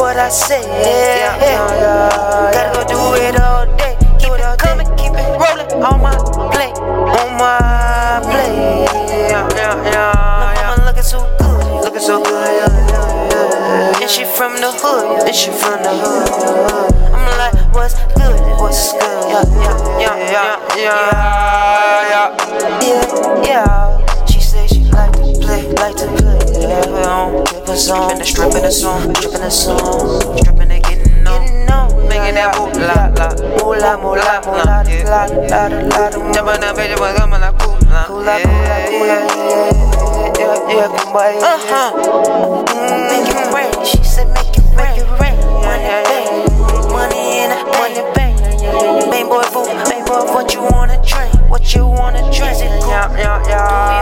what I say. Yeah, yeah, yeah. Gotta go do it all day. Keep it coming, keep it rolling on my plate, on my plate. Yeah, yeah, yeah. My mama looking so good, looking so good. And she from the hood, and she from the hood. I'm like, what's good? What's good? Yeah, yeah, yeah, yeah, yeah, on, strip a the stripping the song, the song, stripping it, getting on, making that moolah, la, moolah, moolah, moolah, la, la, la, la, jumping that bitch, but coming like cool, la, yeah, yeah, yeah, yeah, kumbaya, uh huh, make it rain. She said make it rain, rain, money, bang, money in a money, bang. Main boy, fool, main boy, what you wanna drink? What you wanna drink? Yeah, yeah, yeah.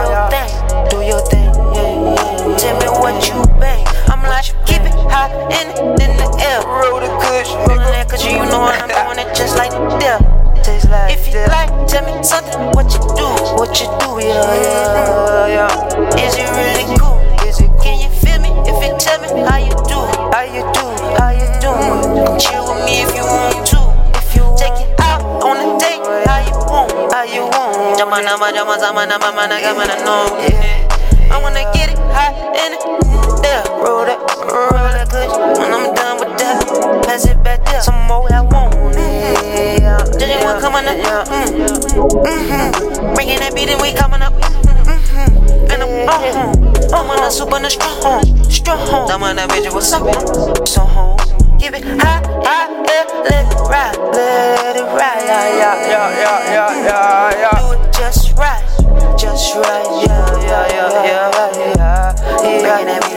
You I'm doing it just like that. Like if you like, tell me something. What you do? What you do? Yeah, yeah, yeah. Is it really cool? Is it? Can you feel me? If you tell me how you do, how you do, how you do. Mm. Chill with me if you want to. If you take it out on a date, how you want, how you want. Jamana, jamana, jamana, jamana, jamana, no. Yeah. I wanna get it hot in it. Yeah, coming up. Mm. Mm-hmm. Bringing that beat and we coming up. Mm-hmm. And I'm uh-huh. I'm on a super the strong, strong. I'm on that bitch, what's up? So home. Give it high, high, yeah, let it ride, let it ride. Yeah, yeah, yeah, yeah, yeah, yeah, yeah. Do it just right, just right. Yeah, yeah, yeah, yeah, yeah. yeah. Bringing that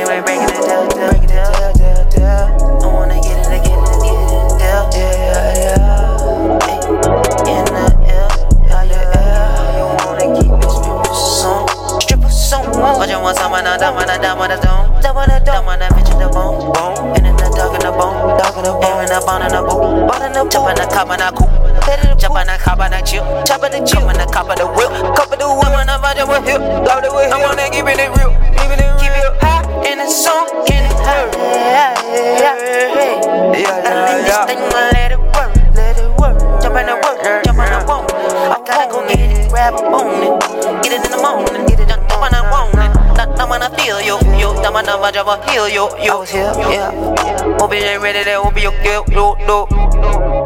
Some want someone, I don't wanna, don't wanna, don't. Don't wanna, don't wanna, bitch in the bone. Bone. And in the dog in the bone. Dog in the bone. Airing up on in the boot. Ball in the boot. Chopping the cop on the coop. Chop on the cop on the chill. Chop on the chill. Chop on the cop on the whip. Cop on the whip. I'm on the body with hip. Loaded with hip. heal you. You, 나만 나만 잡아 heal you. you. I was here, yeah. 오비는 ready, 내 오비 욕, 욕, 욕, 욕.